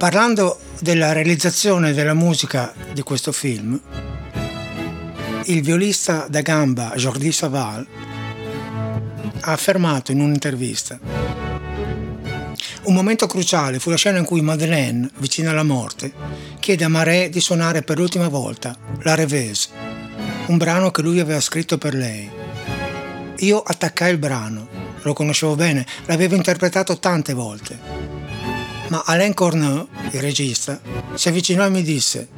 Parlando della realizzazione della musica di questo film, il violista da gamba Jordi Saval ha affermato in un'intervista un momento cruciale fu la scena in cui Madeleine, vicina alla morte, chiede a Marais di suonare per l'ultima volta La Rêveuse, un brano che lui aveva scritto per lei. Io attaccai il brano, lo conoscevo bene, l'avevo interpretato tante volte ma Alain Corneau, il regista, si avvicinò e mi disse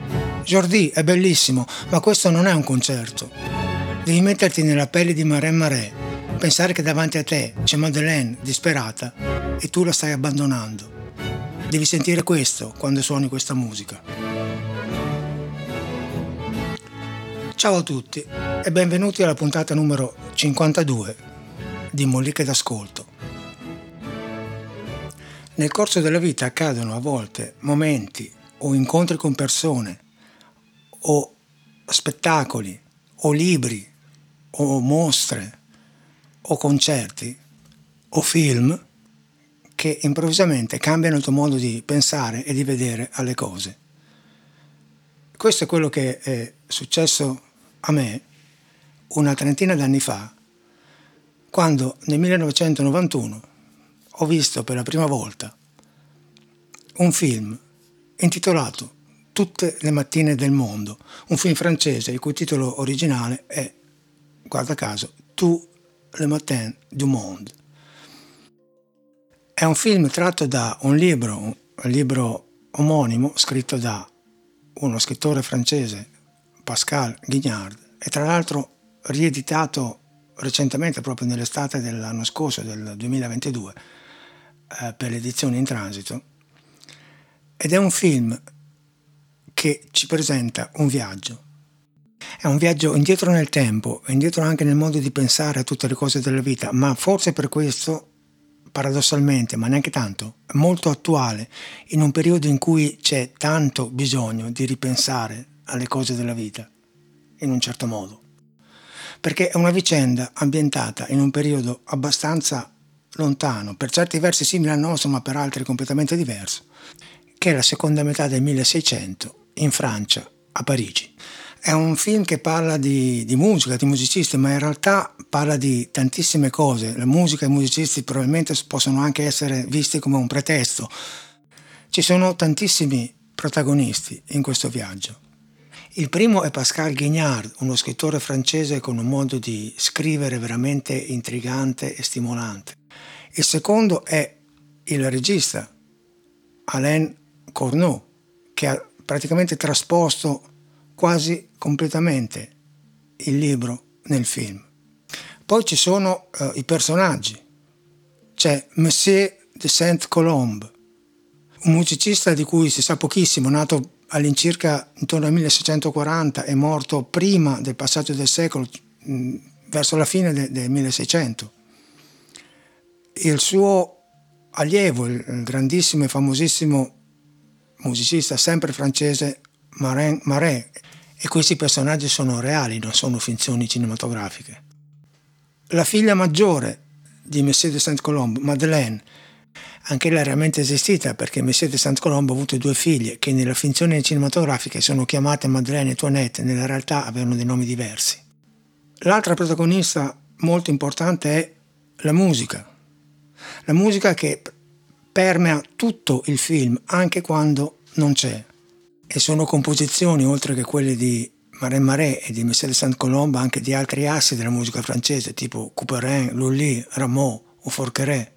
Jordi, è bellissimo, ma questo non è un concerto. Devi metterti nella pelle di Marin Marais, pensare che davanti a te c'è Madeleine disperata e tu la stai abbandonando. Devi sentire questo quando suoni questa musica. Ciao a tutti e benvenuti alla puntata numero 52 di Molliche d'Ascolto. Nel corso della vita accadono a volte momenti o incontri con persone o spettacoli o libri o mostre o concerti o film che improvvisamente cambiano il tuo modo di pensare e di vedere alle cose. Questo è quello che è successo a me una trentina d'anni fa, quando nel 1991 ho visto per la prima volta un film intitolato Tutte le mattine del mondo, un film francese il cui titolo originale è, guarda caso, Tous les matins du monde. È un film tratto da un libro, un libro omonimo scritto da uno scrittore francese, Pascal Guignard, e tra l'altro rieditato recentemente, proprio nell'estate dell'anno scorso, del 2022, eh, per l'edizione in transito ed è un film che ci presenta un viaggio. È un viaggio indietro nel tempo, indietro anche nel modo di pensare a tutte le cose della vita, ma forse per questo, paradossalmente, ma neanche tanto, è molto attuale in un periodo in cui c'è tanto bisogno di ripensare alle cose della vita, in un certo modo. Perché è una vicenda ambientata in un periodo abbastanza lontano, per certi versi simile al nostro, ma per altri completamente diverso, che è la seconda metà del 1600 in Francia, a Parigi. È un film che parla di, di, musica, di musicisti, ma in realtà parla di tantissime cose. La musica e i musicisti probabilmente possono anche essere visti come un pretesto. Ci sono tantissimi protagonisti in questo viaggio. Il primo è Pascal Guignard, uno scrittore francese con un modo di scrivere veramente intrigante e stimolante. Il secondo è il regista Alain Corneau, che ha praticamente trasposto quasi completamente il libro nel film. Poi ci sono uh, i personaggi. C'è Monsieur de Saint-Colombe, un musicista di cui si sa pochissimo, nato all'incirca intorno al 1640 e morto prima del passaggio del secolo, mh, verso la fine de- del 1600 il suo allievo, il grandissimo e famosissimo musicista sempre francese Marin Marais, e questi personaggi sono reali, non sono finzioni cinematografiche. La figlia maggiore di Messier de Saint-Colombe, Madeleine, anche lei è realmente esistita perché Messier de Saint-Colombe ha avuto due figlie che nella finzione cinematografica sono chiamate Madeleine e Toinette, nella realtà avevano dei nomi diversi. L'altra protagonista molto importante è la musica, la musica che permea tutto il film, anche quando non c'è. E sono composizioni, oltre che quelle di Marin Marais e di Michel Saint-Colombe, anche di altri assi della musica francese, tipo Couperin, Lully, Rameau o Forqueret.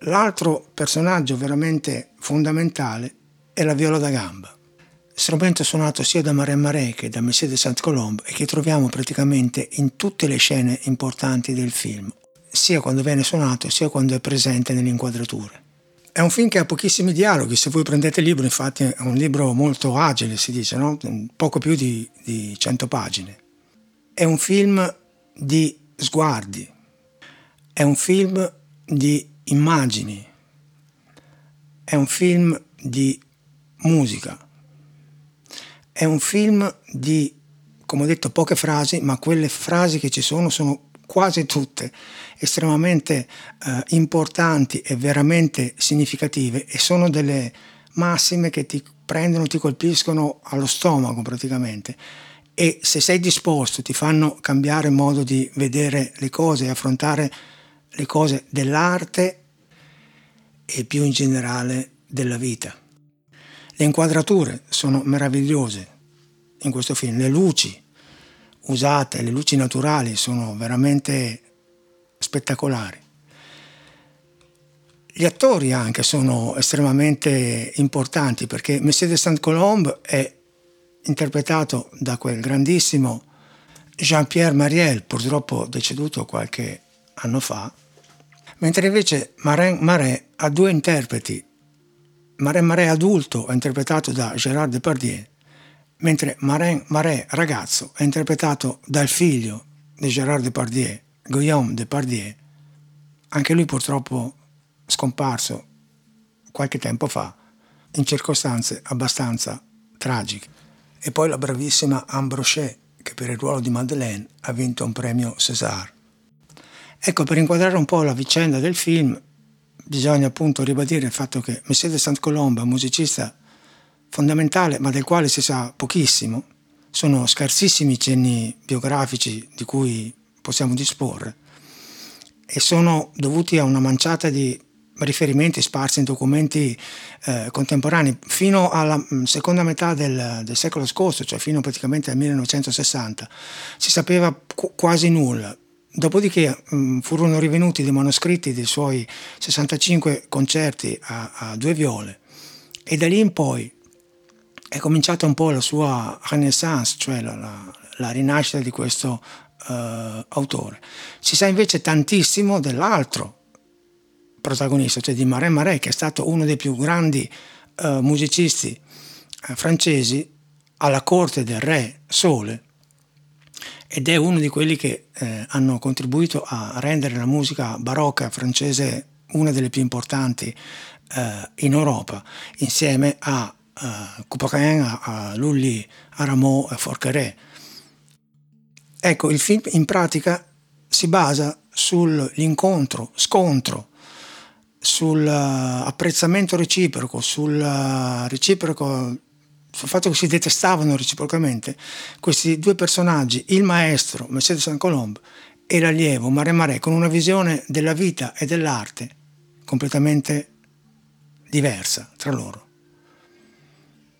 L'altro personaggio veramente fondamentale è la viola da gamba, strumento suonato sia da Marin Marais che da Michel de Saint-Colombe e che troviamo praticamente in tutte le scene importanti del film, sia quando viene suonato sia quando è presente nelle inquadrature. È un film che ha pochissimi dialoghi, se voi prendete il libro infatti è un libro molto agile, si dice, no? poco più di, di 100 pagine. È un film di sguardi, è un film di immagini, è un film di musica, è un film di, come ho detto, poche frasi, ma quelle frasi che ci sono sono quasi tutte estremamente eh, importanti e veramente significative e sono delle massime che ti prendono, ti colpiscono allo stomaco praticamente e se sei disposto ti fanno cambiare modo di vedere le cose e affrontare le cose dell'arte e più in generale della vita. Le inquadrature sono meravigliose in questo film, le luci usate, le luci naturali sono veramente spettacolari. Gli attori anche sono estremamente importanti perché Messier de Saint-Colombe è interpretato da quel grandissimo Jean-Pierre Mariel, purtroppo deceduto qualche anno fa, mentre invece Marin Marais ha due interpreti. Marin Marais adulto è interpretato da Gérard Depardieu, mentre Marin Marais ragazzo è interpretato dal figlio di Gérard Depardieu, Guillaume Depardieu, anche lui purtroppo scomparso qualche tempo fa in circostanze abbastanza tragiche. E poi la bravissima Anne Brochet, che per il ruolo di Madeleine ha vinto un premio César. Ecco, per inquadrare un po' la vicenda del film, bisogna appunto ribadire il fatto che Messier de un musicista fondamentale, ma del quale si sa pochissimo. Sono scarsissimi cenni biografici di cui possiamo disporre e sono dovuti a una manciata di riferimenti sparsi in documenti eh, contemporanei fino alla mm, seconda metà del, del, secolo scorso, cioè fino praticamente al 1960, si sapeva qu- quasi nulla. Dopodiché mh, mm, furono rivenuti dei manoscritti dei suoi 65 concerti a, a due viole e da lì in poi è cominciata un po' la sua renaissance, cioè la, la, la rinascita di questo uh, autore. Si sa invece tantissimo dell'altro protagonista, cioè di Marais Marais, che è stato uno dei più grandi uh, musicisti uh, francesi alla corte del re Sole ed è uno di quelli che eh, hanno contribuito a rendere la musica barocca francese una delle più importanti eh, in Europa, insieme a uh, Couperin, a, a Lully, a Rameau a Forqueray. Ecco, il film in pratica si basa sull'incontro, scontro, sull'apprezzamento reciproco, sul reciproco sul fatto che si detestavano reciprocamente questi due personaggi, il maestro Mercedes San Colombo e l'allievo Mare Mare, con una visione della vita e dell'arte completamente diversa tra loro.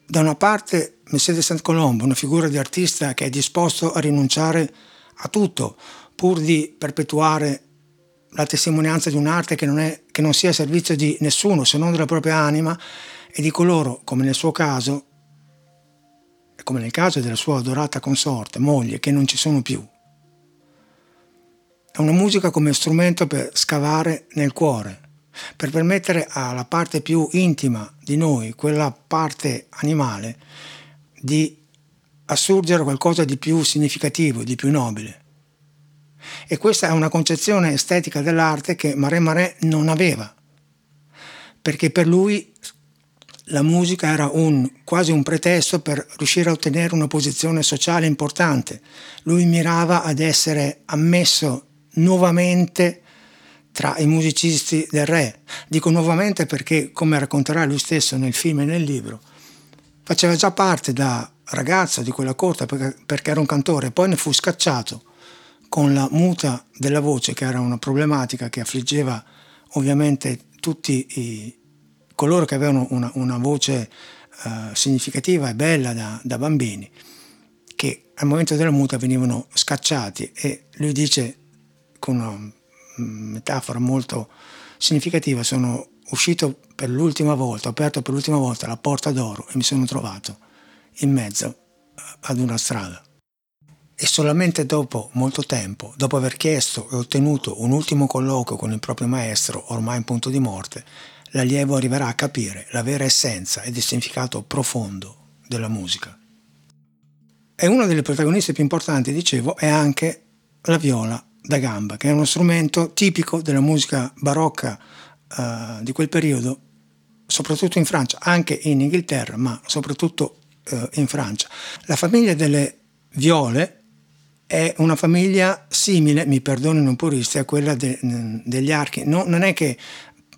Da una parte Mercedes St. Colombo, una figura di artista che è disposto a rinunciare a tutto pur di perpetuare la testimonianza di un'arte che non, è, che non sia a servizio di nessuno se non della propria anima e di coloro, come nel suo caso, e come nel caso della sua adorata consorte, moglie, che non ci sono più. È una musica come strumento per scavare nel cuore, per permettere alla parte più intima di noi, quella parte animale, di assurgere qualcosa di più significativo, di più nobile. E questa è una concezione estetica dell'arte che Marais Marais non aveva, perché per lui la musica era un, quasi un pretesto per riuscire a ottenere una posizione sociale importante. Lui mirava ad essere ammesso nuovamente tra i musicisti del re. Dico nuovamente perché, come racconterà lui stesso nel film e nel libro, faceva già parte da ragazzo di quella corte perché era un cantore, poi ne fu scacciato con la muta della voce, che era una problematica che affliggeva ovviamente tutti i, coloro che avevano una, una voce uh, significativa e bella da, da bambini, che al momento della muta venivano scacciati e lui dice con una metafora molto significativa, sono uscito per l'ultima volta, ho aperto per l'ultima volta la porta d'oro e mi sono trovato in mezzo eh, ad una strada. E solamente dopo molto tempo, dopo aver chiesto e ottenuto un ultimo colloquio con il proprio maestro, ormai in punto di morte, l'allievo arriverà a capire la vera essenza ed il significato profondo della musica. E una delle protagoniste più importanti, dicevo, è anche la viola da gamba, che è uno strumento tipico della musica barocca uh, di quel periodo, soprattutto in Francia, anche in Inghilterra, ma soprattutto uh, in Francia. La famiglia delle viole è una famiglia simile, mi perdonino i puristi, a quella de, degli archi. No, non è che,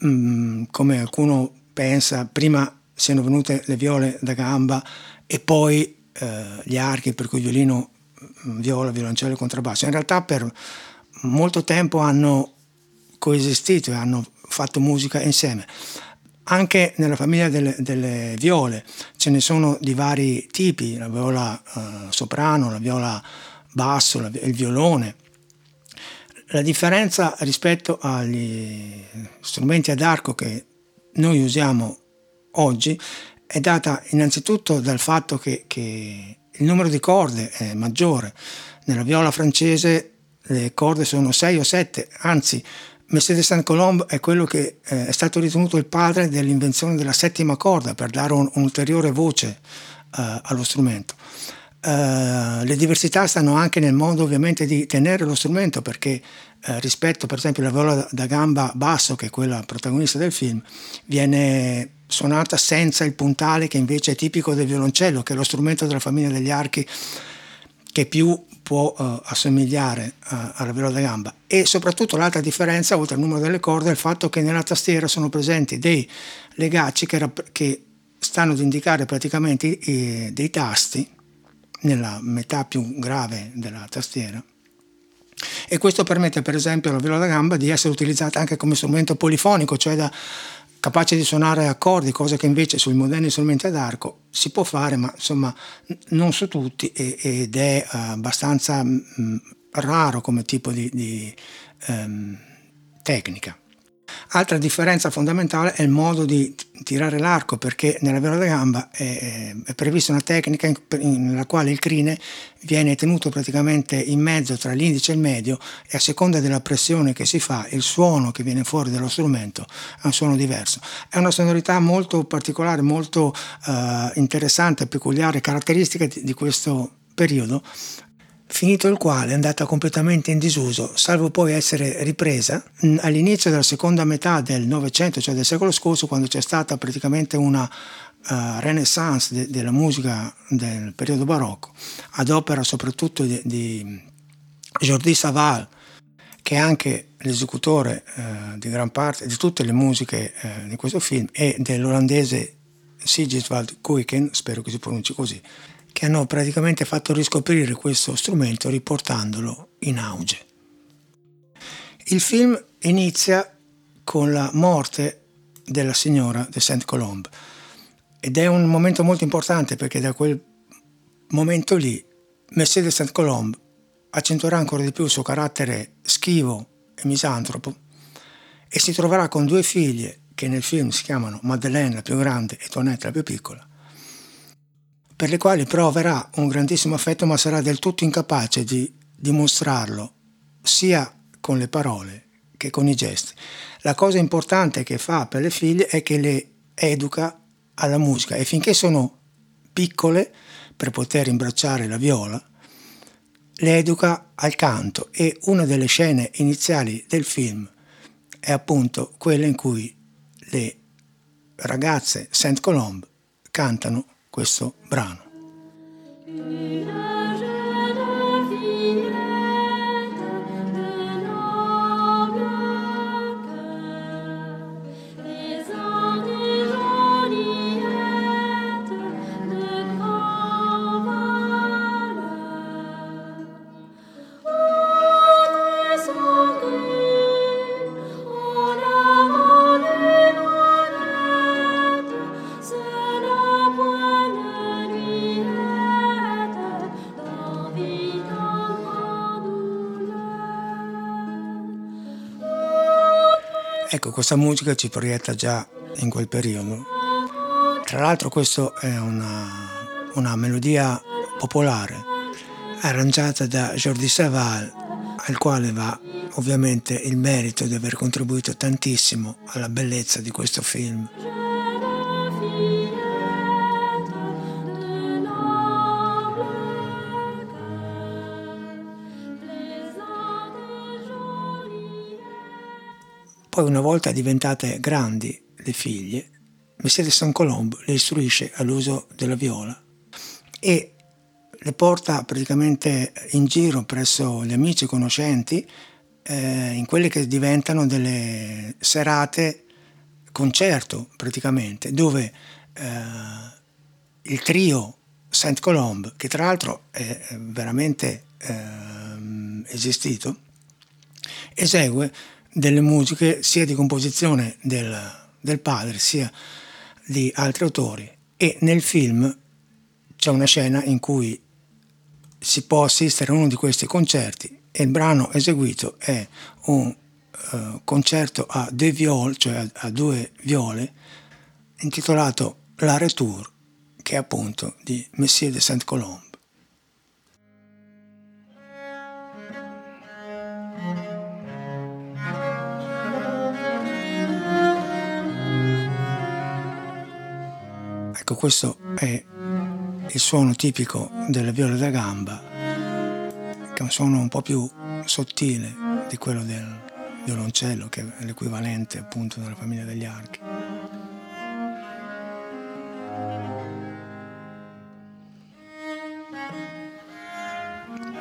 mh, mm, come qualcuno pensa, prima siano venute le viole da gamba e poi eh, gli archi per cui violino, mm, viola, violoncello e contrabbasso. In realtà per molto tempo hanno coesistito e hanno fatto musica insieme. Anche nella famiglia delle, delle viole ce ne sono di vari tipi, la viola eh, soprano, la viola basso, la, il violone. La differenza rispetto agli strumenti ad arco che noi usiamo oggi è data innanzitutto dal fatto che, che il numero di corde è maggiore. Nella viola francese le corde sono 6 o 7, anzi Mercedes Saint Colomb è quello che eh, è stato ritenuto il padre dell'invenzione della settima corda per dare un, un'ulteriore voce eh, allo strumento. Uh, le diversità stanno anche nel modo ovviamente di tenere lo strumento perché uh, rispetto per esempio alla viola da, gamba basso che è quella protagonista del film viene suonata senza il puntale che invece è tipico del violoncello che è lo strumento della famiglia degli archi che più può uh, assomigliare alla viola da gamba. E soprattutto l'altra differenza oltre al numero delle corde è il fatto che nella tastiera sono presenti dei legacci che, che stanno ad indicare praticamente i, dei tasti nella metà più grave della tastiera. E questo permette per esempio alla viola da gamba di essere utilizzata anche come strumento polifonico, cioè da, capace di suonare accordi, cosa che invece sui moderni strumenti ad arco si può fare, ma insomma non su tutti ed è abbastanza mh, mm, raro come tipo di, di um, tecnica. Altra differenza fondamentale è il modo di tirare l'arco perché nella viola da gamba è, è prevista una tecnica nella quale il crine viene tenuto praticamente in mezzo tra l'indice e il medio e a seconda della pressione che si fa il suono che viene fuori dallo strumento è un suono diverso. È una sonorità molto particolare, molto uh, interessante, peculiare, caratteristica di, di questo periodo finito il quale è andata completamente in disuso, salvo poi essere ripresa all'inizio della seconda metà del Novecento, cioè del secolo scorso, quando c'è stata praticamente una uh, renaissance de- della musica del periodo barocco, ad opera soprattutto di, di Jordi Saval, che è anche l'esecutore uh, di gran parte di tutte le musiche uh, di questo film, e dell'olandese Sigiswald Kuiken, spero che si pronunci così, che hanno praticamente fatto riscoprire questo strumento riportandolo in auge. Il film inizia con la morte della signora de Saint-Colombe ed è un momento molto importante perché da quel momento lì Mercedes Saint-Colombe accentuerà ancora di più il suo carattere schivo e misantropo e si troverà con due figlie che nel film si chiamano Madeleine la più grande e Toinette la più piccola per le quali proverà un grandissimo affetto ma sarà del tutto incapace di dimostrarlo sia con le parole che con i gesti. La cosa importante che fa per le figlie è che le educa alla musica e finché sono piccole per poter imbracciare la viola, le educa al canto e una delle scene iniziali del film è appunto quella in cui le ragazze Saint Colombe cantano questo brano. Questa musica ci proietta già in quel periodo. Tra l'altro questa è una, una melodia popolare, arrangiata da Jordi Saval, al quale va ovviamente il merito di aver contribuito tantissimo alla bellezza di questo film. Poi una volta diventate grandi le figlie, Messere San Colombo le istruisce all'uso della viola e le porta praticamente in giro presso gli amici e conoscenti eh, in quelle che diventano delle serate concerto praticamente, dove eh, il trio Saint Colombe, che tra l'altro è veramente eh, esistito, esegue delle musiche sia di composizione del, del padre sia di altri autori e nel film c'è una scena in cui si può assistere a uno di questi concerti e il brano eseguito è un uh, concerto a deux violes, cioè a, a due viole, intitolato La Retour, che è appunto di Messier de Saint-Colombe. Questo è il suono tipico delle viole da gamba, che è un suono un po' più sottile di quello del violoncello, che è l'equivalente appunto della famiglia degli archi.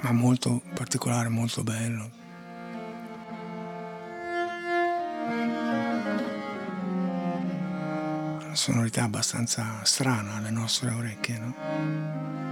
Ma molto particolare, molto bello. Sonorità abbastanza strana alle nostre orecchie, no?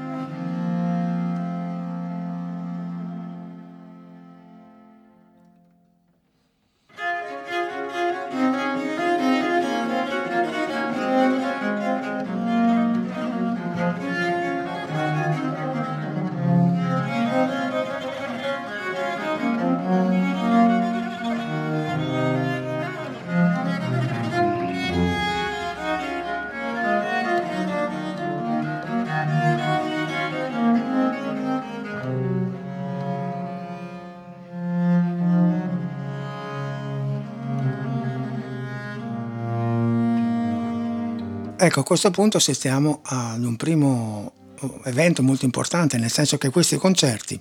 Ecco, a questo punto assistiamo ad un primo uh, evento molto importante, nel senso che questi concerti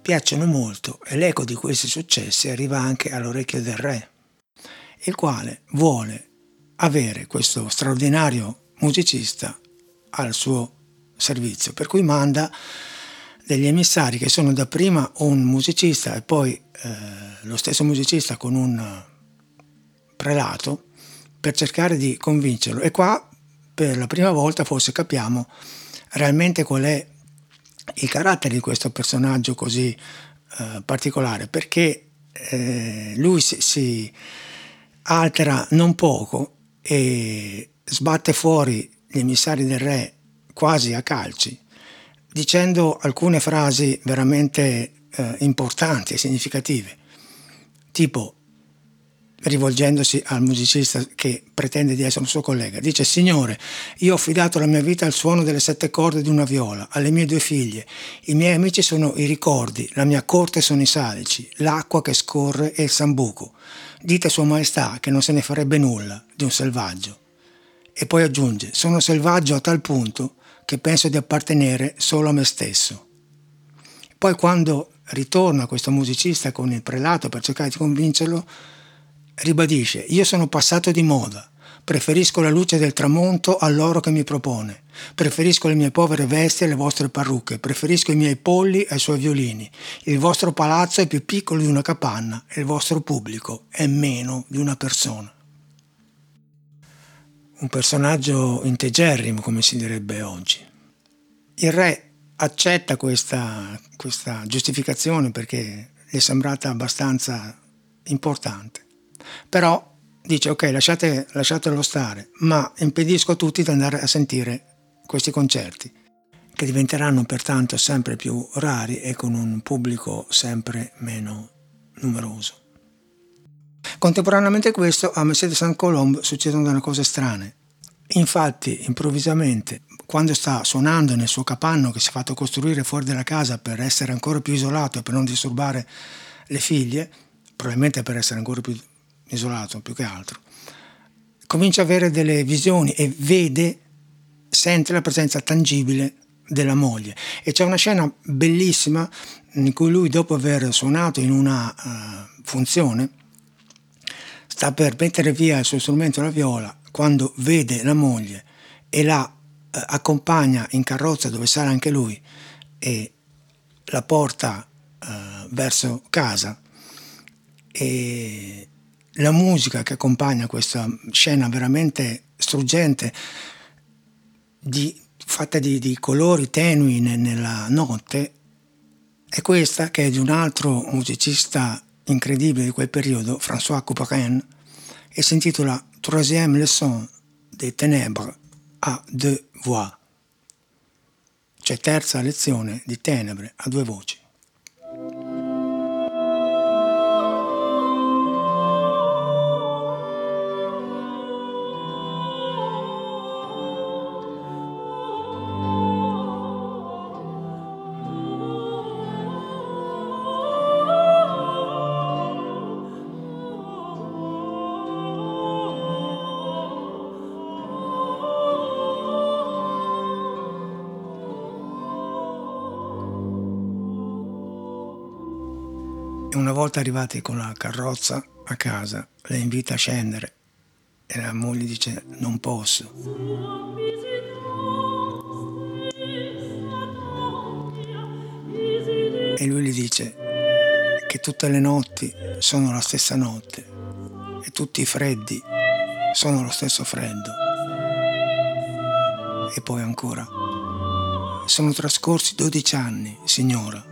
piacciono molto e l'eco di questi successi arriva anche all'orecchio del re, il quale vuole avere questo straordinario musicista al suo servizio, per cui manda degli emissari che sono dapprima un musicista e poi eh, lo stesso musicista con un prelato per cercare di convincerlo. E qua per la prima volta forse capiamo realmente qual è il carattere di questo personaggio così eh, particolare, perché eh, lui si, si, altera non poco e sbatte fuori gli emissari del re quasi a calci, dicendo alcune frasi veramente eh, importanti e significative, tipo rivolgendosi al musicista che pretende di essere un suo collega, dice Signore, io ho affidato la mia vita al suono delle sette corde di una viola, alle mie due figlie, i miei amici sono i ricordi, la mia corte sono i salici, l'acqua che scorre e il sambuco. Dite a Sua Maestà che non se ne farebbe nulla di un selvaggio. E poi aggiunge, sono selvaggio a tal punto che penso di appartenere solo a me stesso. Poi quando ritorna questo musicista con il prelato per cercare di convincerlo, ribadisce, io sono passato di moda, preferisco la luce del tramonto all'oro che mi propone, preferisco le mie povere vesti alle vostre parrucche, preferisco i miei polli ai suoi violini, il vostro palazzo è più piccolo di una capanna e il vostro pubblico è meno di una persona. Un personaggio integerrimo, come si direbbe oggi. Il re accetta questa, questa giustificazione perché gli è sembrata abbastanza importante. Però dice ok lasciate, lasciatelo stare, ma impedisco a tutti di andare a sentire questi concerti, che diventeranno pertanto sempre più rari e con un pubblico sempre meno numeroso. Contemporaneamente a questo, a Mercedes Saint Colombe succedono delle cose strane. Infatti, improvvisamente, quando sta suonando nel suo capanno che si è fatto costruire fuori dalla casa per essere ancora più isolato e per non disturbare le figlie, probabilmente per essere ancora più isolato più che altro, comincia ad avere delle visioni e vede, sente la presenza tangibile della moglie. E c'è una scena bellissima in cui lui, dopo aver suonato in una uh, funzione, sta per mettere via il suo strumento, la viola, quando vede la moglie e la uh, accompagna in carrozza dove sale anche lui e la porta uh, verso casa e la musica che accompagna questa scena veramente struggente di, fatta di, di colori tenui nella notte è questa che è di un altro musicista incredibile di quel periodo, François Couperin, e si intitola Troisième leçon des ténèbres a deux voix, cioè terza lezione di tenebre a due voci. E una volta arrivati con la carrozza a casa, le invita a scendere e la moglie dice non posso. E lui gli dice che tutte le notti sono la stessa notte e tutti i freddi sono lo stesso freddo. E poi ancora, sono trascorsi 12 anni, signora,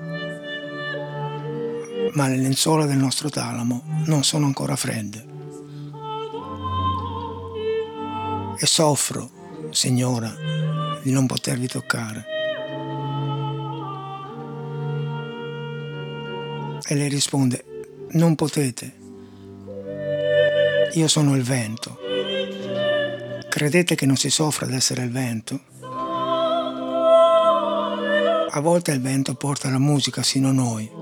ma le lenzuola del nostro talamo non sono ancora fredde. E soffro, signora, di non potervi toccare. E lei risponde, non potete. Io sono il vento. Credete che non si soffra ad essere il vento? A volte il vento porta la musica sino a noi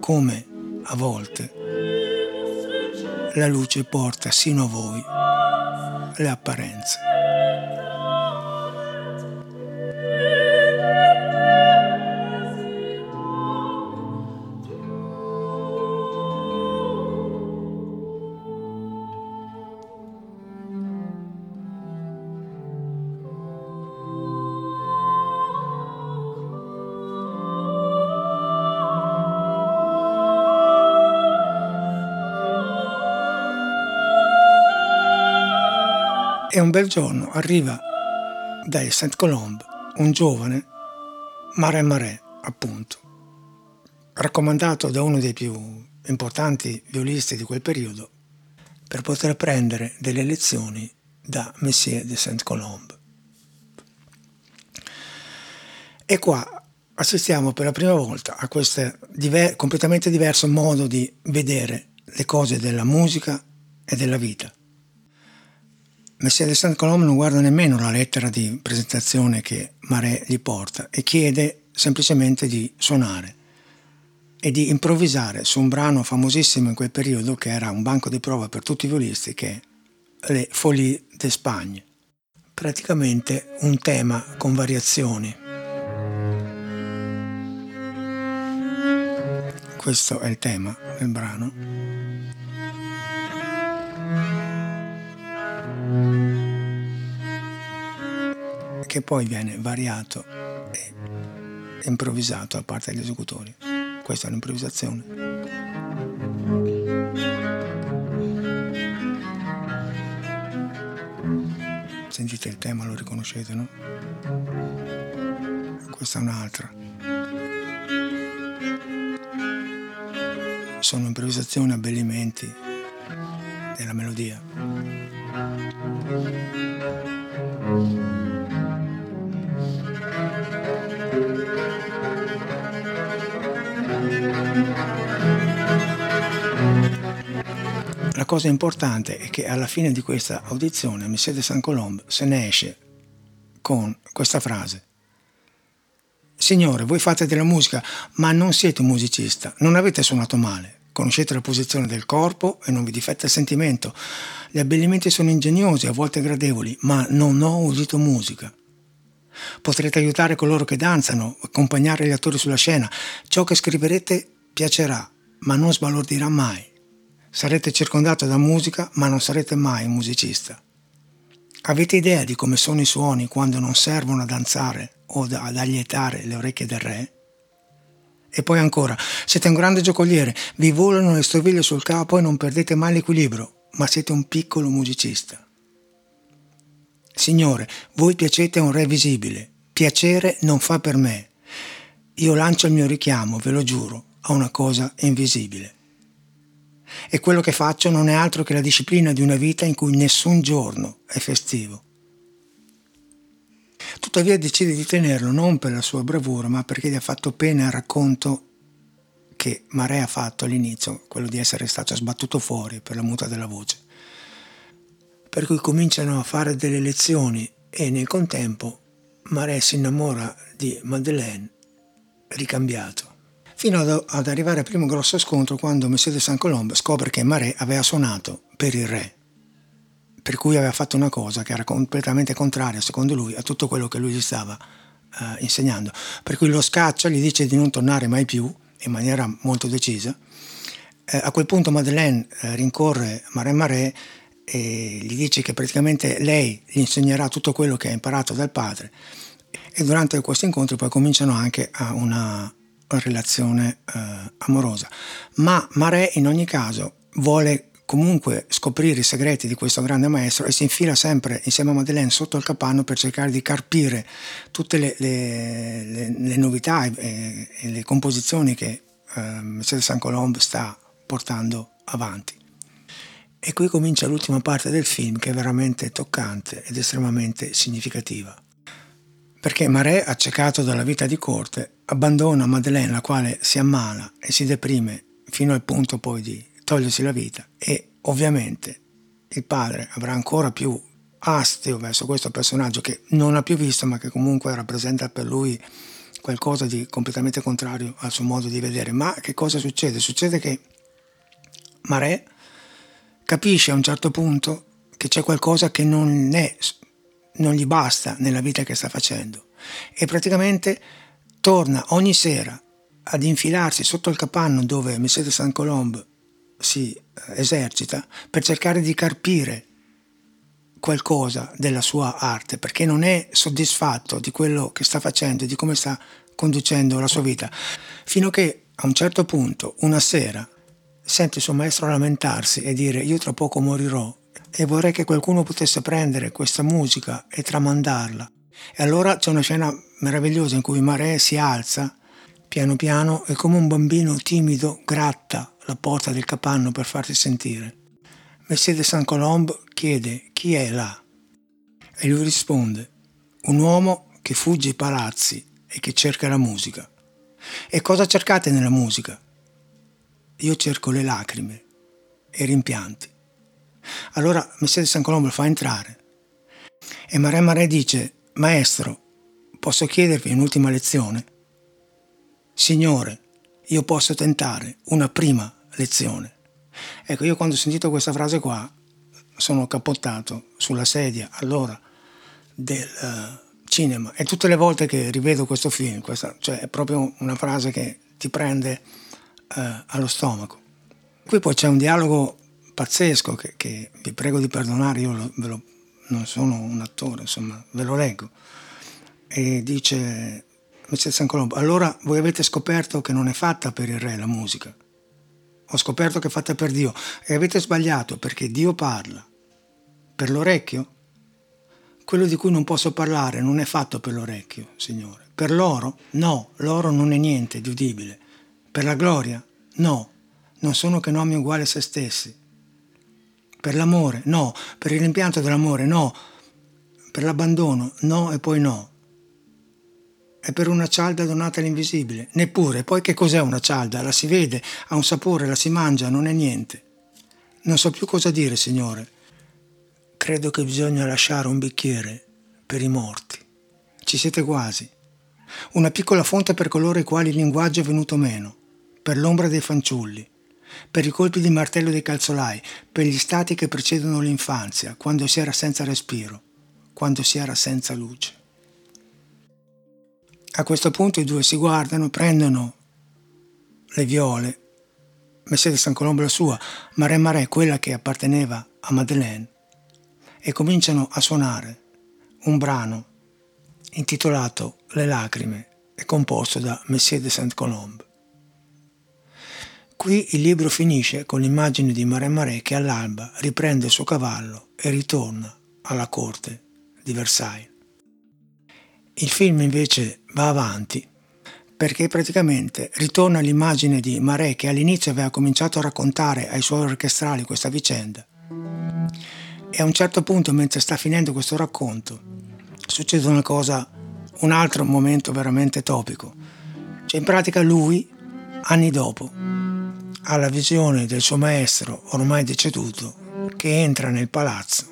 come a volte la luce porta sino a voi le apparenze. E un bel giorno arriva dai Saint Colombe un giovane, Mare Mare, appunto, raccomandato da uno dei più importanti violisti di quel periodo per poter prendere delle lezioni da Messier de Saint Colombe. E qua assistiamo per la prima volta a questo diver- completamente diverso modo di vedere le cose della musica e della vita. Messia de Saint Colombe non guarda nemmeno la lettera di presentazione che Marais gli porta e chiede semplicemente di suonare e di improvvisare su un brano famosissimo in quel periodo che era un banco di prova per tutti i violisti che è Le Folies d'Espagne. Praticamente un tema con variazioni. Questo è il tema del brano. Che poi viene variato e improvvisato da parte degli esecutori. Questa è un'improvvisazione. Sentite il tema, lo riconoscete, no? Questa è un'altra. Sono improvvisazioni, abbellimenti della melodia. La cosa importante è che alla fine di questa audizione Messie de Saint Colombe se ne esce con questa frase. Signore, voi fate della musica, ma non siete un musicista, non avete suonato male, conoscete la posizione del corpo e non vi difetta il sentimento. Gli abbellimenti sono ingegnosi, a volte gradevoli, ma non ho udito musica. Potrete aiutare coloro che danzano, accompagnare gli attori sulla scena. Ciò che scriverete piacerà, ma non sbalordirà mai. Sarete circondato da musica, ma non sarete mai un musicista. Avete idea di come sono i suoni quando non servono a danzare o ad allietare le orecchie del re? E poi ancora, siete un grande giocoliere, vi volano le stoviglie sul capo e non perdete mai l'equilibrio, ma siete un piccolo musicista. Signore, voi piacete a un re visibile, piacere non fa per me. Io lancio il mio richiamo, ve lo giuro, a una cosa invisibile. E quello che faccio non è altro che la disciplina di una vita in cui nessun giorno è festivo. Tuttavia decide di tenerlo non per la sua bravura, ma perché gli ha fatto pena il racconto che Mare ha fatto all'inizio, quello di essere stato sbattuto fuori per la muta della voce. Per cui cominciano a fare delle lezioni e nel contempo Mare si innamora di Madeleine ricambiato. Fino ad, ad arrivare al primo grosso scontro quando Messie de Saint-Colombe scopre che Mare aveva suonato per il re per cui aveva fatto una cosa che era completamente contraria, secondo lui, a tutto quello che lui gli stava eh, insegnando. Per cui lo scaccia, gli dice di non tornare mai più, in maniera molto decisa. Eh, a quel punto Madeleine eh, rincorre Marais Marais e gli dice che praticamente lei gli insegnerà tutto quello che ha imparato dal padre. E durante questo incontro poi cominciano anche a una relazione eh, amorosa. Ma Marais in ogni caso vuole comunque scoprire i segreti di questo grande maestro e si infila sempre insieme a Madeleine sotto il capanno per cercare di carpire tutte le, le, le, le novità e, e, le composizioni che eh, Mercedes Saint Colombe sta portando avanti. E qui comincia l'ultima parte del film che è veramente toccante ed estremamente significativa. Perché Marais, accecato dalla vita di corte, abbandona Madeleine, la quale si ammala e si deprime fino al punto poi di togliersi la vita e ovviamente il padre avrà ancora più astio verso questo personaggio che non ha più visto ma che comunque rappresenta per lui qualcosa di completamente contrario al suo modo di vedere. Ma che cosa succede? Succede che Mare capisce a un certo punto che c'è qualcosa che non, è, non gli basta nella vita che sta facendo e praticamente torna ogni sera ad infilarsi sotto il capanno dove Messie de Saint Colombe si eh, esercita per cercare di carpire qualcosa della sua arte, perché non è soddisfatto di quello che sta facendo e di come sta conducendo la sua vita, fino a che a un certo punto, una sera, sente il suo maestro lamentarsi e dire io tra poco morirò e vorrei che qualcuno potesse prendere questa musica e tramandarla. E allora c'è una scena meravigliosa in cui Mare si alza piano piano e come un bambino timido gratta la porta del capanno per farsi sentire. Messie de Saint Colombe chiede chi è là e lui risponde un uomo che fugge i palazzi e che cerca la musica. E cosa cercate nella musica? Io cerco le lacrime e i rimpianti. Allora Messie de Saint Colombe lo fa entrare e Marais Marais dice Maestro, posso chiedervi un'ultima lezione? Signore, io posso tentare una prima lezione. Ecco, io quando ho sentito questa frase qua sono cappottato sulla sedia allora del uh, cinema e tutte le volte che rivedo questo film, questa, cioè è proprio una frase che ti prende uh, allo stomaco. Qui poi c'è un dialogo pazzesco che, che vi prego di perdonare, io lo, lo, non sono un attore, insomma, ve lo leggo. E dice Messer San Colombo, allora voi avete scoperto che non è fatta per il re la musica, ho scoperto che è fatta per Dio e avete sbagliato perché Dio parla. Per l'orecchio? Quello di cui non posso parlare non è fatto per l'orecchio, Signore. Per l'oro? No, l'oro non è niente di udibile. Per la gloria? No, non sono che nomi uguali a se stessi. Per l'amore? No. Per il rimpianto dell'amore? No. Per l'abbandono? No e poi no è per una cialda donata all'invisibile. Neppure, poi che cos'è una cialda? La si vede, ha un sapore, la si mangia, non è niente. Non so più cosa dire, Signore. Credo che bisogna lasciare un bicchiere per i morti. Ci siete quasi. Una piccola fonte per coloro ai quali il linguaggio è venuto meno, per l'ombra dei fanciulli, per i colpi di martello dei calzolai, per gli stati che precedono l'infanzia, quando si era senza respiro, quando si era senza luce. A questo punto i due si guardano, prendono le viole, Mercedes San Colombo la sua, Mare Mare quella che apparteneva a Madeleine, e cominciano a suonare un brano intitolato Le lacrime e composto da Messier de Saint-Colombe. Qui il libro finisce con l'immagine di Mare Mare che all'alba riprende il suo cavallo e ritorna alla corte di Versailles. Il film invece va avanti perché praticamente ritorna l'immagine di Marais che all'inizio aveva cominciato a raccontare ai suoi orchestrali questa vicenda e a un certo punto mentre sta finendo questo racconto succede una cosa, un altro momento veramente topico. Cioè in pratica lui, anni dopo, ha la visione del suo maestro ormai deceduto che entra nel palazzo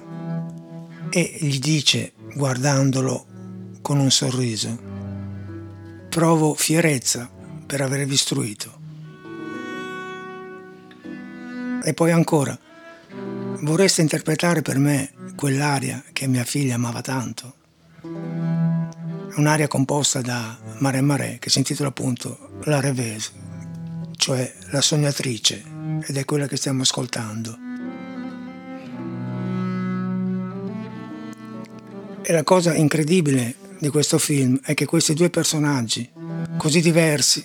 e gli dice guardandolo con un sorriso provo fierezza per aver istruito. E poi ancora, vorreste interpretare per me quell'aria che mia figlia amava tanto? Un'aria composta da Mare Mare che si intitola appunto La Revese, cioè la sognatrice, ed è quella che stiamo ascoltando. E la cosa incredibile di questo film è che questi due personaggi, così diversi,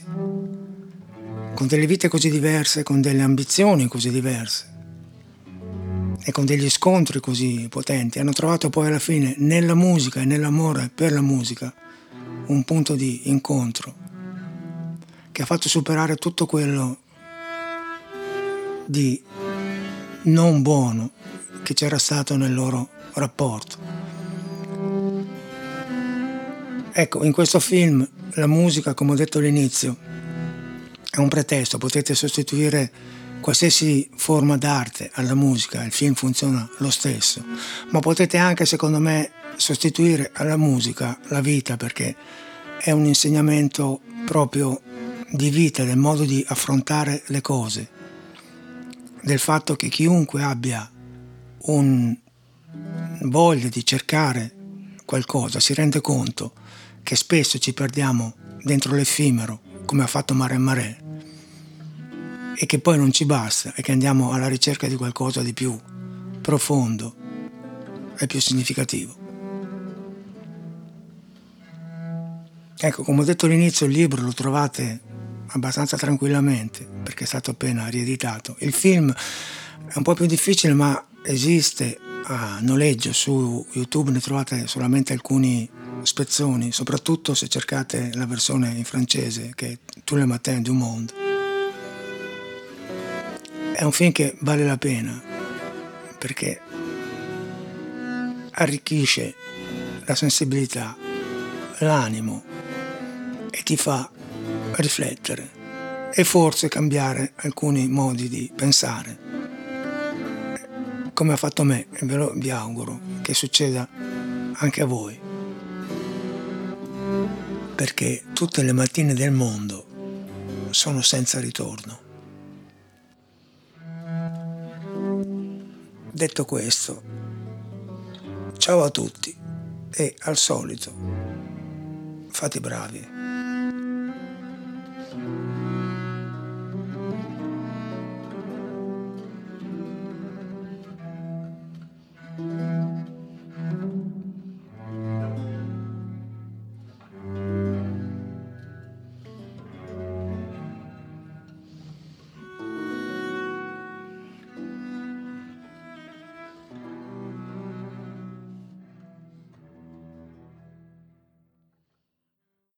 con delle vite così diverse, con delle ambizioni così diverse e con degli scontri così potenti, hanno trovato poi alla fine nella musica e nell'amore per la musica un punto di incontro che ha fatto superare tutto quello di non buono che c'era stato nel loro rapporto. Ecco, in questo film la musica, come ho detto all'inizio, è un pretesto, potete sostituire qualsiasi forma d'arte alla musica, il film funziona lo stesso, ma potete anche, secondo me, sostituire alla musica la vita perché è un insegnamento proprio di vita, del modo di affrontare le cose, del fatto che chiunque abbia un voglia di cercare qualcosa si rende conto che spesso ci perdiamo dentro l'effimero, come ha fatto Mare Mare, e che poi non ci basta e che andiamo alla ricerca di qualcosa di più profondo e più significativo. Ecco, come ho detto all'inizio, il libro lo trovate abbastanza tranquillamente perché è stato appena rieditato. Il film è un po' più difficile, ma esiste a noleggio su YouTube, ne trovate solamente alcuni spezzoni, soprattutto se cercate la versione in francese che è Tous les matins du monde. È un film che vale la pena perché arricchisce la sensibilità, l'animo e ti fa riflettere e forse cambiare alcuni modi di pensare. Come ha fatto me e ve lo vi auguro che succeda anche a voi perché tutte le mattine del mondo sono senza ritorno. Detto questo, ciao a tutti e al solito fate bravi.